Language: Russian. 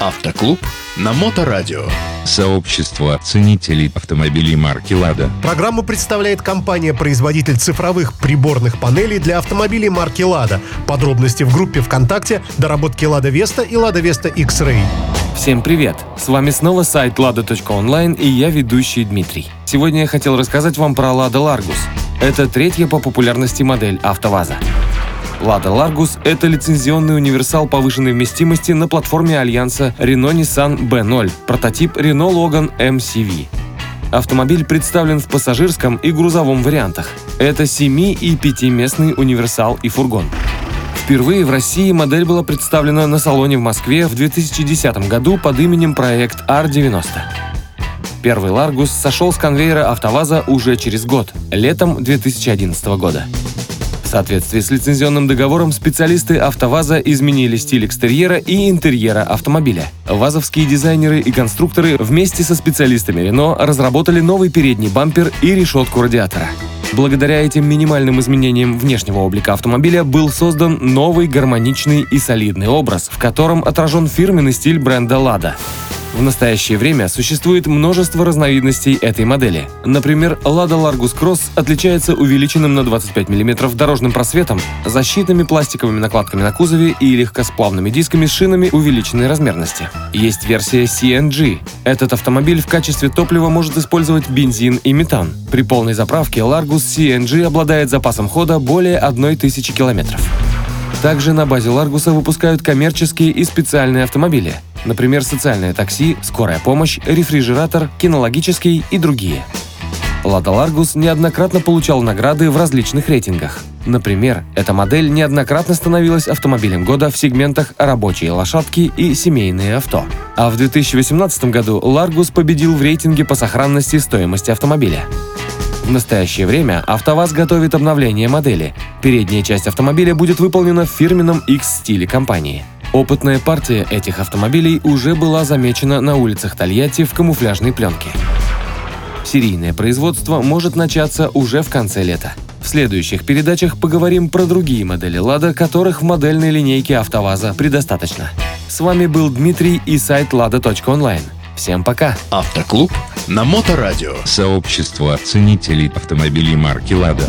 Автоклуб на Моторадио. Сообщество ценителей автомобилей марки «Лада». Программу представляет компания-производитель цифровых приборных панелей для автомобилей марки «Лада». Подробности в группе ВКонтакте «Доработки Лада Веста» и «Лада Веста X-Ray». Всем привет! С вами снова сайт lada.online и я ведущий Дмитрий. Сегодня я хотел рассказать вам про Lada Largus. Это третья по популярности модель АвтоВАЗа. Lada Largus — это лицензионный универсал повышенной вместимости на платформе альянса Renault-Nissan B0, прототип Renault Logan MCV. Автомобиль представлен в пассажирском и грузовом вариантах. Это 7- и 5-местный универсал и фургон. Впервые в России модель была представлена на салоне в Москве в 2010 году под именем проект R90. Первый Ларгус сошел с конвейера АвтоВАЗа уже через год, летом 2011 года. Соответствии с лицензионным договором специалисты АвтоВАЗа изменили стиль экстерьера и интерьера автомобиля. ВАЗовские дизайнеры и конструкторы вместе со специалистами Рено разработали новый передний бампер и решетку радиатора. Благодаря этим минимальным изменениям внешнего облика автомобиля был создан новый гармоничный и солидный образ, в котором отражен фирменный стиль бренда «Лада». В настоящее время существует множество разновидностей этой модели. Например, Lada Largus Cross отличается увеличенным на 25 мм дорожным просветом, защитными пластиковыми накладками на кузове и легкосплавными дисками с шинами увеличенной размерности. Есть версия CNG. Этот автомобиль в качестве топлива может использовать бензин и метан. При полной заправке Largus CNG обладает запасом хода более 1000 километров. Также на базе Ларгуса выпускают коммерческие и специальные автомобили. Например, социальное такси, скорая помощь, рефрижератор, кинологический и другие. Лада Ларгус неоднократно получал награды в различных рейтингах. Например, эта модель неоднократно становилась автомобилем года в сегментах «рабочие лошадки» и «семейные авто». А в 2018 году Ларгус победил в рейтинге по сохранности стоимости автомобиля. В настоящее время АвтоВАЗ готовит обновление модели. Передняя часть автомобиля будет выполнена в фирменном X-стиле компании. Опытная партия этих автомобилей уже была замечена на улицах Тольятти в камуфляжной пленке. Серийное производство может начаться уже в конце лета. В следующих передачах поговорим про другие модели «Лада», которых в модельной линейке АвтоВАЗа предостаточно. С вами был Дмитрий и сайт lada.online. Всем пока! Автоклуб на Моторадио. Сообщество ценителей автомобилей марки «Лада».